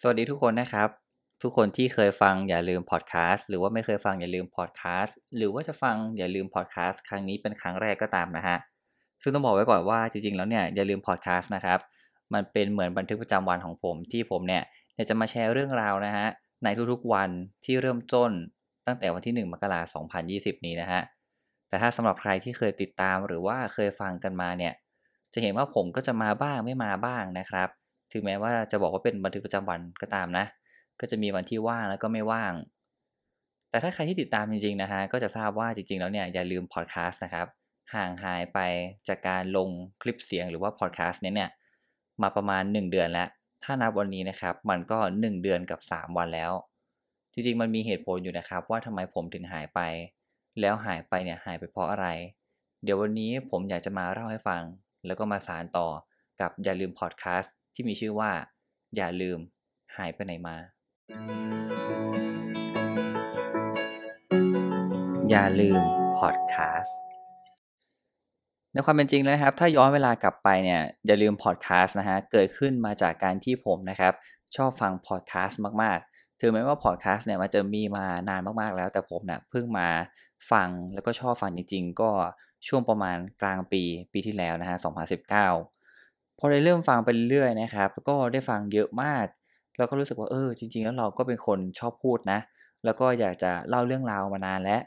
สวัสดีทุกคนนะครับ ทุกคนที่เคยฟังอย่าลืมพอดแคสต์หรือว่าไม่เคยฟังอย่าลืมพอดแคสต์หรือว่าจะฟังอย่าลืมพอดแคสต์ครั้งนี้เป็นครั้งแรกก็ตามนะฮะซึ่งต้องบอกไว้ก่อนว่าจริงๆแล้วเนี่ยอย่าลืมพอดแคสต์นะครับมันเป็นเหมือนบันทึกประจำวันของผมที่ผมเนี่ยจะมาแชร์เรื่องราวนะฮะในทุกๆวันที่เริ่มต้นตั้งแต่วันที่ 1 มกราคม 2020 นี้นะฮะแต่ถ้าสำหรับใครที่เคยติดตามหรือว่าเคยฟังกันมาเนี่ยจะเห็นว่าผมก็จะมาบ้างไม่มาบ้างนะครับ ถึงแม้ว่าจะบอกว่าเป็นบันทึกประจำวันก็ตามนะ ก็จะมีวันที่ว่างแล้วก็ไม่ว่าง แต่ถ้าใครที่ติดตามจริงๆนะฮะก็จะทราบว่าจริงๆแล้วเนี่ยอย่าลืมพอดแคสต์นะครับห่างหายไปจากการลงคลิปเสียงหรือว่าพอดแคสต์เนี้เนี่ยมาประมาณ 1 เดือนแล้ว ถ้านับวันนี้นะครับ มันก็ 1 เดือนกับ 3 วันแล้ว จริงๆ มันมีเหตุผลอยู่นะครับ ว่าทำไมผมถึงหายไป แล้วหายไปเนี่ยหายไปเพราะอะไร เดี๋ยววันนี้ผมอยากจะมาเล่าให้ฟัง แล้วก็มาสารต่อกับอย่าลืมพอดแคสต์ ที่มีชื่อว่า อย่าลืมหายไปไหนมา อย่าลืมพอดแคสต์ในความเป็นจริงนะครับ ถ้าย้อนเวลากลับไปเนี่ยอย่าลืมพอดแคสต์นะฮะเกิดขึ้นมาจากการที่ผมนะครับ ชอบฟังพอดแคสต์มากๆถึงแม้ว่าพอดแคสต์เนี่ยมันจะมีมานานมากๆแล้ว แต่ผมเนี่ยเพิ่งมาฟังแล้วก็ชอบฟังจริงๆ ก็ช่วงประมาณกลางปีปีที่แล้วนะฮะ2019 พอได้เริ่มฟังไปเรื่อยๆนะครับก็ได้ฟังเยอะมาก แล้วก็รู้สึกว่าเออจริง ๆ แล้วเราก็เป็นคนชอบพูดนะ แล้วก็อยากจะเล่าเรื่องราวมานานแล้ว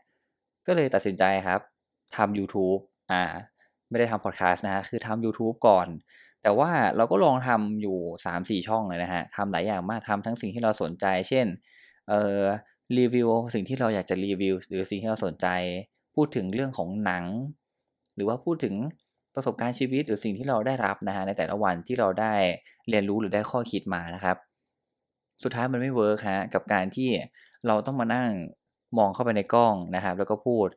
ก็เลยตัดสินใจครับทำ YouTube อ่าไม่ได้ทำพอดแคสต์นะฮะคือทำ YouTube ก่อน แต่ว่าเราก็ลองทำอยู่ 3-4 ช่องเลยนะฮะทำหลายอย่างมากทำทั้งสิ่งที่เราสนใจ เช่นเอ่อรีวิวสิ่งที่เราอยากจะรีวิวหรือสิ่งที่เราสนใจ พูดถึงเรื่องของหนัง หรือว่าพูดถึง ประสบการณ์ชีวิตหรือสิ่งที่เราได้รับนะฮะในแต่ละวันที่เราได้เรียนรู้หรือได้ข้อคิดมานะครับ สุดท้ายมันไม่เวิร์กฮะกับการที่เราต้องมานั่งมองเข้าไปในกล้องนะครับ แล้วก็พูด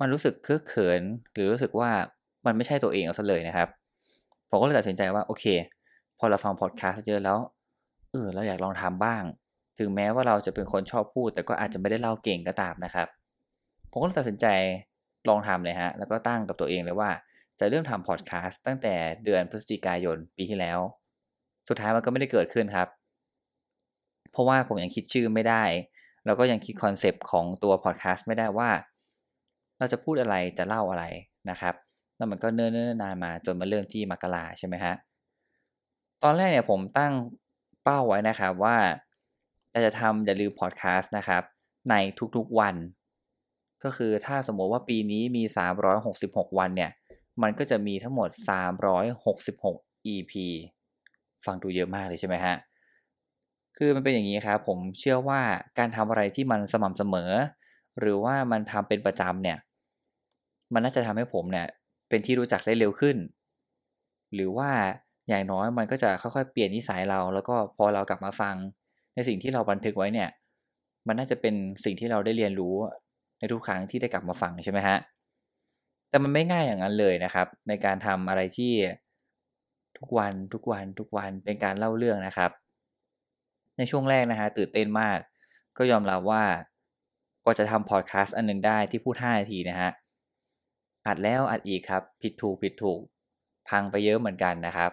มันรู้สึกเคอะเขิน หรือรู้สึกว่ามันไม่ใช่ตัวเองเอาซะเลยนะครับผมก็เลยตัดสินใจว่าโอเค พอเราฟังพอดแคสต์เยอะแล้วเออเราอยากลองทำบ้าง ถึงแม้ว่าเราจะเป็นคนชอบพูด แต่ก็อาจจะไม่ได้เล่าเก่งก็ตามนะครับ ผมก็เลยตัดสินใจลองทำเลยฮะแล้วก็ตั้งกับตัวเองเลยว่า จะเริ่มทำพอดแคสต์ตั้งแต่เดือนพฤศจิกายนปีที่แล้ว สุดท้ายมันก็ไม่ได้เกิดขึ้นครับ เพราะว่าผมยังคิดชื่อไม่ได้ แล้วก็ยังคิดคอนเซปต์ของตัวพอดแคสต์ไม่ได้ว่า เราจะพูดอะไรจะเล่าอะไรนะครับ แล้วมันก็เนิ่นๆนานมาจนมาเริ่มที่มกราใช่ไหมฮะ ตอนแรกเนี่ยผมตั้งเป้าไว้นะครับว่าจะทำอย่าลืมพอดแคสต์นะครับ ในทุกๆวัน ก็คือถ้าสมมติว่าปีนี้มี 366 วันเนี่ย มันก็จะมีทั้งหมด 366 EP ฟังดูเยอะมากเลยใช่ไหมฮะ คือมันเป็นอย่างนี้ครับผมเชื่อว่าการทำอะไรที่มันสม่ำเสมอ หรือว่ามันทำเป็นประจำเนี่ย มันน่าจะทำให้ผมเนี่ยเป็นที่รู้จักได้เร็วขึ้น หรือว่าอย่างน้อยมันก็จะค่อยๆเปลี่ยนนิสัยเรา แล้วก็พอเรากลับมาฟัง ในสิ่งที่เราบันทึกไว้เนี่ย มันน่าจะเป็นสิ่งที่เราได้เรียนรู้ในทุกครั้งที่ได้กลับมาฟังใช่ไหมฮะ แต่มันไม่ง่ายอย่างนั้นเลยนะครับ ในการทำอะไรที่ทุกวันทุกวันทุกวันเป็นการเล่าเรื่องนะครับ ในช่วงแรกนะฮะตื่นเต้นมาก ก็ยอมรับว่าก็จะทำพอดแคสต์อันหนึ่งได้ที่พูด 5 นาทีนะฮะอัดแล้วอัดอีกครับ ผิดถูกผิดถูก พังไปเยอะเหมือนกันนะครับ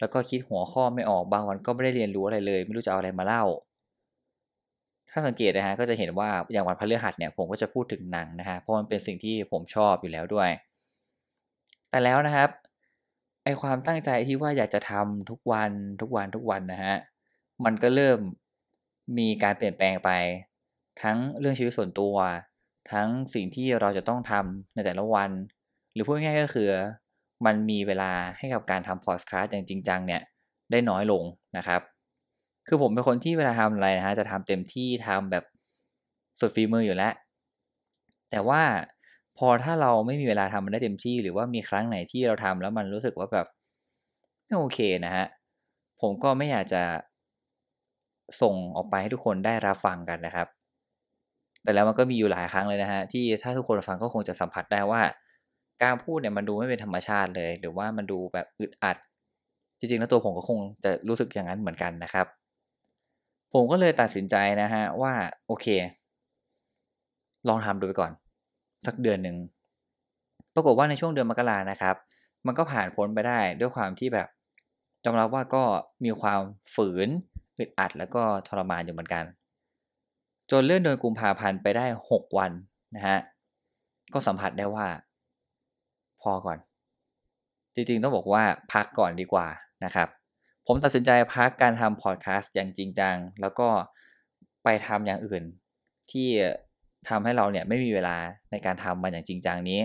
แล้วก็คิดหัวข้อไม่ออกบางวันก็ไม่ได้เรียนรู้อะไรเลย ไม่รู้จะเอาอะไรมาเล่า ถ้าสังเกตนะฮะก็จะเห็นว่าอย่างวันพฤหัสเนี่ยผมก็จะพูดถึงหนังนะฮะเพราะมันเป็นสิ่งที่ผมชอบอยู่แล้วด้วย แต่แล้วนะครับไอความตั้งใจที่ว่าอยากจะทำทุกวันทุกวันทุกวันนะฮะมันก็เริ่มมีการเปลี่ยนแปลงไป ทั้งเรื่องชีวิตส่วนตัว ทั้งสิ่งที่เราจะต้องทำในแต่ละวัน หรือพูดง่ายๆก็คือ มันมีเวลาให้กับการทำพอดคาสต์อย่างจริงจังเนี่ยได้น้อยลงนะครับ คือผมเป็นคนที่เวลาทำอะไรนะฮะจะทำเต็มที่ทำแบบสุดฝีมืออยู่แล้ว แต่ว่าพอถ้าเราไม่มีเวลาทำมันได้เต็มที่ หรือว่ามีครั้งไหนที่เราทำแล้วมันรู้สึกว่าแบบไม่โอเคนะฮะผมก็ไม่อยากจะส่งออกไปให้ทุกคนได้รับฟังกันนะครับ แต่แล้วมันก็มีอยู่หลายครั้งเลยนะฮะที่ถ้าทุกคนฟังก็คงจะสัมผัสได้ว่า การพูดเนี่ยมันดูไม่เป็นธรรมชาติเลย หรือว่ามันดูแบบอึดอัด จริงๆแล้วตัวผมก็คงจะรู้สึกอย่างนั้นเหมือนกันนะครับ ผมก็เลยตัดสินใจนะฮะว่าโอเค ลองทำดูไปก่อน สักเดือนหนึ่งปรากฏว่าในช่วงเดือนมกรานะครับ มันก็ผ่านพ้นไปได้ด้วยความที่แบบยอมรับว่าก็มีความฝืนอึดอัดแล้วก็ทรมานอยู่เหมือนกัน จนเลื่อนเดือนกุมภาพันธ์ไปได้ 6 วันนะฮะก็สัมผัสได้ว่า พอก่อน จริงๆต้องบอกว่าพักก่อนดีกว่านะครับ ผมตัดสินใจพักการทำพอดแคสต์อย่างจริงจัง แล้วก็ไปทำอย่างอื่น ที่ทำให้เราเนี่ยไม่มีเวลาในการทำมันอย่างจริงจังนี้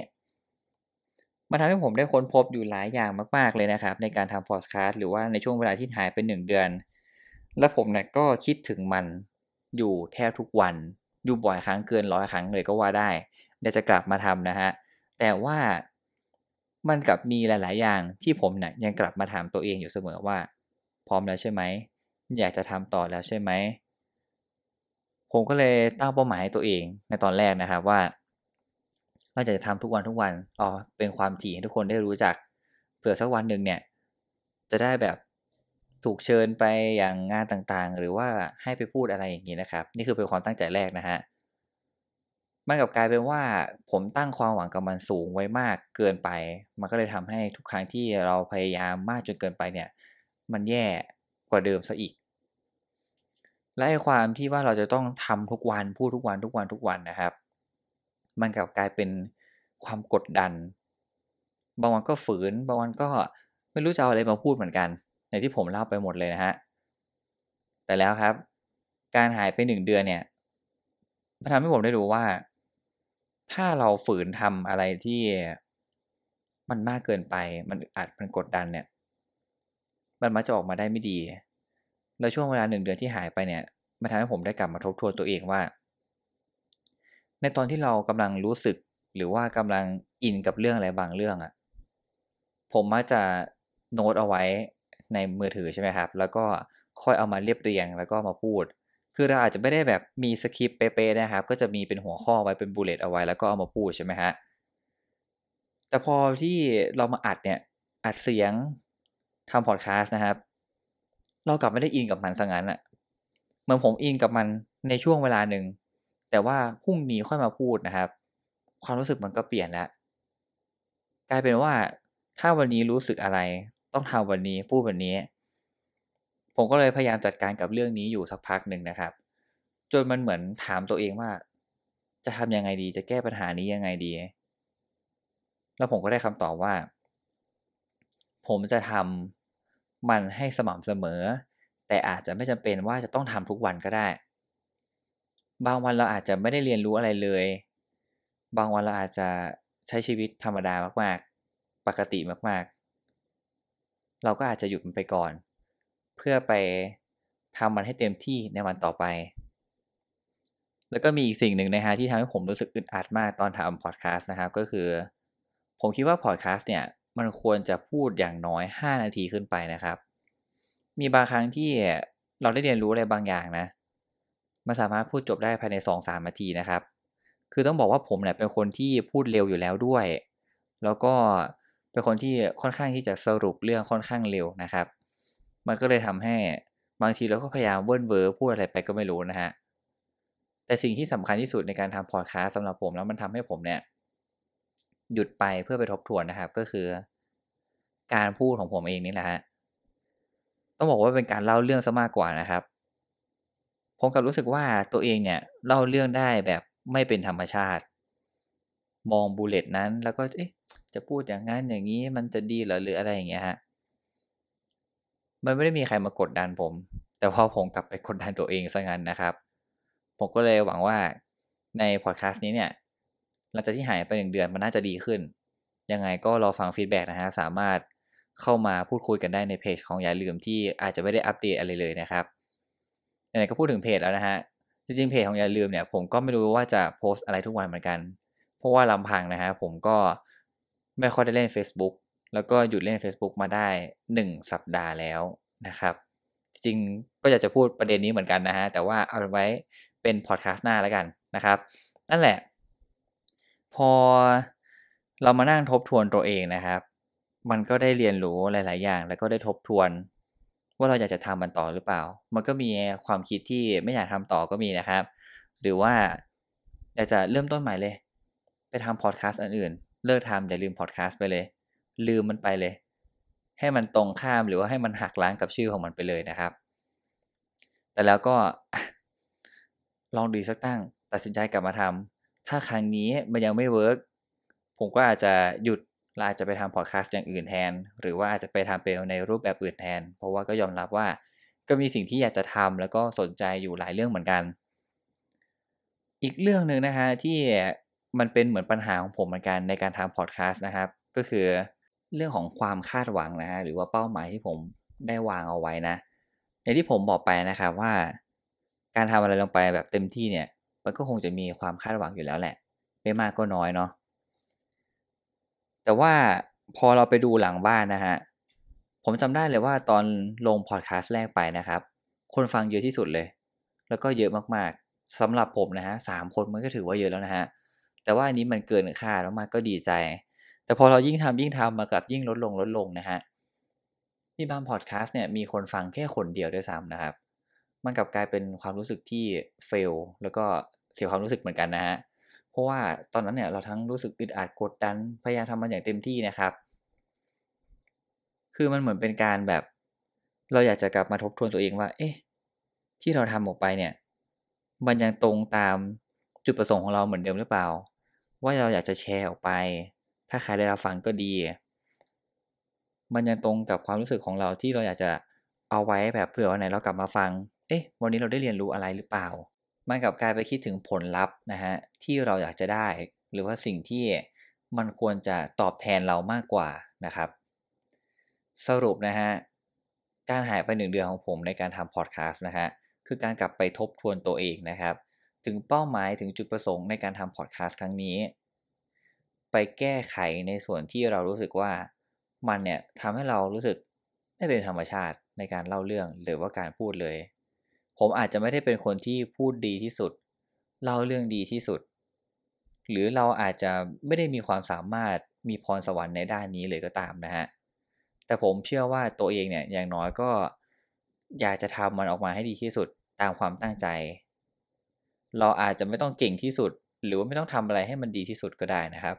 มันทำให้ผมได้ค้นพบอยู่หลายอย่างมาก ๆ เลยนะครับ ในการทำพอดแคสต์หรือว่าในช่วงเวลาที่หายไปหนึ่งเดือน แล้วผมเนี่ยก็คิดถึงมันอยู่แทบทุกวัน อยู่บ่อยครั้งเกินร้อยครั้งเลยก็ว่าได้เดี๋ยวจะกลับมาทำนะฮะ แต่ว่ามันกลับมีหลาย ๆ อย่างที่ผมเนี่ยยังกลับมาถามตัวเองอยู่เสมอว่า ร้อมแล้วใช่ไหม อยากจะทำต่อแล้วใช่ไหม ผมก็เลยตั้งเป้าหมายให้ตัวเองในตอนแรกนะครับว่าเราจะทำทุกวันทุกวันอ๋อเป็นความถี่ให้ทุกคนได้รู้จัก เผื่อสักวันหนึ่งเนี่ย จะได้แบบถูกเชิญไปอย่างงานต่างๆ หรือว่าให้ไปพูดอะไรอย่างนี้นะครับ นี่คือเป็นความตั้งใจแรกนะฮะมันกับกลายเป็นว่าผมตั้งความหวังกับมันสูงไว้มากเกินไป มันก็เลยทำให้ทุกครั้งที่เราพยายามมากจนเกินไปเนี่ย มันแย่กว่าเดิมซะอีก และไอ้ความที่ว่าเราจะต้องทำทุกวันพูดทุกวันทุกวันทุกวันนะครับ มันกลับกลายเป็นความกดดัน บางวันก็ฝืน บางวันก็ไม่รู้จะเอาอะไรมาพูดเหมือนกัน ในที่ผมเล่าไปหมดเลยนะฮะ แต่แล้วครับ การหายไปหนึ่งเดือนเนี่ยมันทำให้ผมได้รู้ว่า ถ้าเราฝืนทำอะไรที่มันมากเกินไป มันอัดมันกดดันเนี่ย มันมักจะออกมาได้ไม่ดี แล้วช่วงเวลาหนึ่งเดือนที่หายไปเนี่ย มันทำให้ผมได้กลับมาทบทวนตัวเองว่า ในตอนที่เรากำลังรู้สึกหรือว่ากำลังอินกับเรื่องอะไรบางเรื่องอะ่ะ ผมมักจะโน้ตเอาไว้ในมือถือใช่ไหมครับ แล้วก็ค่อยเอามาเรียบเรียงแล้วก็มาพูด คือเราอาจจะไม่ได้แบบมีสคริปต์เป๊ะๆนะครับ ก็จะมีเป็นหัวข้อไว้เป็น bullet เอาไว้แล้วก็เอามาพูดใช่ไหมฮะ แต่พอที่เรามาอัดเนี่ย อัดเสียง ทำพอดแคสต์นะครับ เรากลับไม่ได้อินกับมันซะงั้นอะเหมือนผมอินกับมันในช่วงเวลาหนึ่ง แต่ว่าพรุ่งนี้ค่อยมาพูดนะครับ ความรู้สึกมันก็เปลี่ยนแล้วกลายเป็นว่าถ้าวันนี้รู้สึกอะไร ต้องทำวันนี้พูดวันนี้ ผมก็เลยพยายามจัดการกับเรื่องนี้อยู่สักพักหนึ่งนะครับ จนมันเหมือนถามตัวเองว่า จะทำยังไงดีจะแก้ปัญหานี้ยังไงดี แล้วผมก็ได้คำตอบว่า ผมจะทำมันให้สม่ำเสมอ แต่อาจจะไม่จำเป็นว่าจะต้องทำทุกวันก็ได้ บางวันเราอาจจะไม่ได้เรียนรู้อะไรเลย บางวันเราอาจจะใช้ชีวิตธรรมดามากๆ ปกติมากๆ เราก็อาจจะหยุดมันไปก่อน เพื่อไปทำมันให้เต็มที่ในวันต่อไป แล้วก็มีอีกสิ่งหนึ่งนะฮะที่ทำให้ผมรู้สึกอึดอัดมากตอนทำพอดแคสต์นะครับก็คือ ผมคิดว่าพอดแคสต์เนี่ย มันควรจะพูดอย่างน้อย 5 นาทีขึ้นไปนะครับ มีบางครั้งที่เราได้เรียนรู้อะไรบางอย่างนะ มันสามารถพูดจบได้ภายใน2อสามนาทีนะครับ คือต้องบอกว่าผมเนี่ยเป็นคนที่พูดเร็วอยู่แล้วด้วย แล้วก็เป็นคนที่ค่อนข้างที่จะสรุปเรื่องค่อนข้างเร็วนะครับ มันก็เลยทำให้บางทีเราก็พยายามเวิ่นเว้อพูดอะไรไปก็ไม่รู้นะฮะ แต่สิ่งที่สำคัญที่สุดในการทำพอดแคสต์สำหรับผมแล้วมันทำให้ผมเนี่ยหยุดไปเพื่อไปทบทวนนะครับ ก็คือ การพูดของผมเองนี่แหละฮะต้องบอกว่าเป็นการเล่าเรื่องซะมากกว่านะครับ ผมกับรู้สึกว่าตัวเองเนี่ยเล่าเรื่องได้แบบไม่เป็นธรรมชาติ มองบูเลตนั้นแล้วก็เอ๊ะจะพูดอย่างนั้นอย่างนี้มันจะดีหรอหรืออะไรอย่างเงี้ยฮะมันไม่ได้มีใครมากดดันผม แต่พอผมกลับไปกดดันตัวเองซะงั้นนะครับ ผมก็เลยหวังว่าในพอดแคสต์นี้เนี่ยหลังจากที่หายไปหนึ่งเดือนมันน่าจะดีขึ้น ยังไงก็รอฟังฟีดแบ็กนะฮะ สามารถ เข้ามาพูดคุยกันได้ในเพจของอย่าลืมที่อาจจะไม่ได้อัปเดตอะไรเลยนะครับไหนๆก็พูดถึงเพจแล้วนะฮะจริงๆเพจของอย่าลืมเนี่ยผมก็ไม่รู้ว่าจะโพสต์อะไรทุกวันเหมือนกัน เพราะว่าลำพังนะฮะผมก็ไม่ค่อยได้เล่น Facebook แล้วก็หยุดเล่น Facebook มาได้ 1 สัปดาห์แล้วนะครับ จริงก็อยากจะพูดประเด็นนี้เหมือนกันนะฮะแต่ว่าเอาไว้เป็นพอดแคสต์หน้าแล้วกันนะครับ นั่นแหละ พอเรามานั่งทบทวนตัวเองนะครับ มันก็ได้เรียนรู้หลาย ๆ อย่าง แล้วก็ได้ทบทวน ว่าเราอยากจะทำมันต่อหรือเปล่า มันก็มีความคิดที่ไม่อยากทำต่อก็มีนะครับ หรือว่าอยากจะเริ่มต้นใหม่เลย ไปทำพอดแคสต์อันอื่น เลิกทำอย่าลืมพอดแคสต์ไปเลย ลืมมันไปเลย ให้มันตรงข้ามหรือว่าให้มันหักล้างกับชื่อของมันไปเลยนะครับ แต่แล้วก็ลองดูสักตั้ง ตัดสินใจกลับมาทำถ้าครั้งนี้มันยังไม่เวิร์กผมก็อาจจะหยุด เราอาจจะไปทำพอดแคสต์อย่างอื่นแทน หรือว่าอาจจะไปทำเป็นในรูปแบบอื่นแทน เพราะว่าก็ยอมรับว่าก็มีสิ่งที่อยากจะทำแล้วก็สนใจอยู่หลายเรื่องเหมือนกัน อีกเรื่องหนึ่งนะฮะที่มันเป็นเหมือนปัญหาของผมเหมือนกันในการทำพอดแคสต์นะครับ ก็คือเรื่องของความคาดหวังนะฮะหรือว่าเป้าหมายที่ผมได้วางเอาไว้นะอย่างที่ผมบอกไปนะครับว่า การทำอะไรลงไปแบบเต็มที่เนี่ย มันก็คงจะมีความคาดหวังอยู่แล้วแหละ ไม่มากก็น้อยเนาะ แต่ว่าพอเราไปดูหลังบ้านนะฮะ ผมจำได้เลยว่าตอนลงพอดแคสต์แรกไปนะครับ คนฟังเยอะที่สุดเลย แล้วก็เยอะมากๆสำหรับผมนะฮะสามคนมันก็ถือว่าเยอะแล้วนะฮะ แต่ว่าอันนี้มันเกินคาดแล้วมาก็ดีใจ แต่พอเรายิ่งทำยิ่งทำมากับยิ่งลดลงลดลงนะฮะที่บางพอดแคสต์เนี่ยมีคนฟังแค่คนเดียวด้วยซ้ำนะครับ มันกลับกลายเป็นความรู้สึกที่เฟลแล้วก็เสียความรู้สึกเหมือนกันนะฮะ เพราะว่าตอนนั้นเนี่ยเราทั้งรู้สึกอึดอัดกดดันพยายามทำมันอย่างเต็มที่นะครับ คือมันเหมือนเป็นการแบบ เราอยากจะกลับมาทบทวนตัวเองว่า เอ๊ะ ที่เราทำออกไปเนี่ย มันยังตรงตามจุดประสงค์ของเราเหมือนเดิมหรือเปล่า ว่าเราอยากจะแชร์ออกไป ถ้าใครได้รับฟังก็ดี มันยังตรงกับความรู้สึกของเราที่เราอยากจะเอาไว้แบบเผื่อวันไหนเรากลับมาฟัง เอ๊ะ วันนี้เราได้เรียนรู้อะไรหรือเปล่า มันกับกลายไปคิดถึงผลลัพธ์นะฮะที่เราอยากจะได้ หรือว่าสิ่งที่มันควรจะตอบแทนเรามากกว่านะครับ สรุปนะฮะการหายไปหนึ่งเดือนของผมในการทำพอดแคสต์นะฮะคือการกลับไปทบทวนตัวเองนะครับ ถึงเป้าหมายถึงจุดประสงค์ในการทำพอดแคสต์ครั้งนี้ ไปแก้ไขในส่วนที่เรารู้สึกว่ามันเนี่ยทำให้เรารู้สึกไม่เป็นธรรมชาติในการเล่าเรื่องหรือว่าการพูดเลย ผมอาจจะไม่ได้เป็นคนที่พูดดีที่สุด เล่าเรื่องดีที่สุด หรือเราอาจจะไม่ได้มีความสามารถมีพรสวรรค์ในด้านนี้เลยก็ตามนะฮะ แต่ผมเชื่อว่าตัวเองเนี่ยอย่างน้อยก็อยากจะทำมันออกมาให้ดีที่สุดตามความตั้งใจ เราอาจจะไม่ต้องเก่งที่สุด หรือว่าไม่ต้องทำอะไรให้มันดีที่สุดก็ได้นะครับ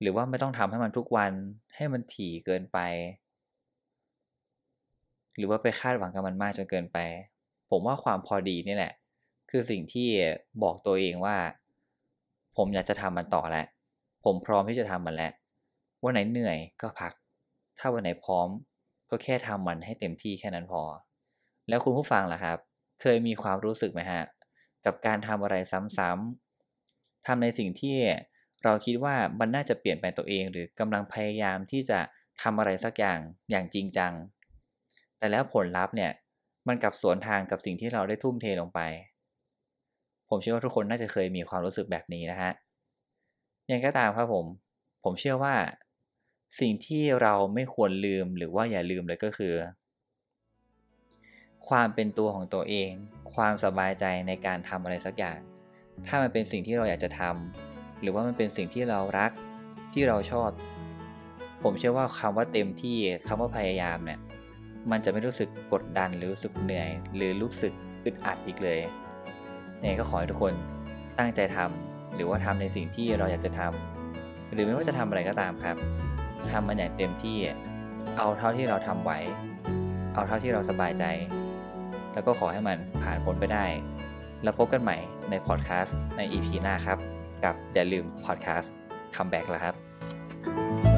หรือว่าไม่ต้องทำให้มันทุกวันให้มันถี่เกินไป หรือว่าไปคาดหวังกับมันมากจนเกินไป ผมว่าความพอดีนี่แหละ คือสิ่งที่บอกตัวเองว่า ผมอยากจะทำมันต่อแล้วผมพร้อมที่จะทำมันแล้ววันไหนเหนื่อยก็พัก ถ้าวันไหนพร้อมก็แค่ทำมันให้เต็มที่แค่นั้นพอ แล้วคุณผู้ฟังล่ะครับ เคยมีความรู้สึกไหมฮะ กับการทำอะไรซ้ำๆทำในสิ่งที่เราคิดว่ามันน่าจะเปลี่ยนแปลงตัวเอง หรือกำลังพยายามที่จะทำอะไรสักอย่างอย่างจริงจัง แต่แล้วผลลัพธ์เนี่ย มันกลับสวนทางกับสิ่งที่เราได้ทุ่มเทลงไป ผมเชื่อว่าทุกคนน่าจะเคยมีความรู้สึกแบบนี้นะฮะยังก็ตามครับผม ผมเชื่อว่า สิ่งที่เราไม่ควรลืมหรือว่าอย่าลืมเลยก็คือ ความเป็นตัวของตัวเอง ความสบายใจในการทำอะไรสักอย่าง ถ้ามันเป็นสิ่งที่เราอยากจะทำหรือว่ามันเป็นสิ่งที่เรารักที่เราชอบ ผมเชื่อว่าคำว่าเต็มที่คำว่าพยายามเนี่ย มันจะไม่รู้สึกกดดันหรือรู้สึกเหนื่อย หรือรู้สึกอึดอัดอีกเลยเนี่ยก็ขอให้ทุกคนตั้งใจทำหรือว่าทำในสิ่งที่เราอยากจะทำหรือไม่ว่าจะทำอะไรก็ตามครับทำมันอย่างเต็มที่เอาเท่าที่เราทำไหวเอาเท่าที่เราสบายใจ แล้วก็ขอให้มันผ่านพ้นไปได้ แล้วพบกันใหม่ในพอดแคสต์ใน EP หน้าครับ กับอย่าลืมพอดแคสต์ comeback แล้วครับ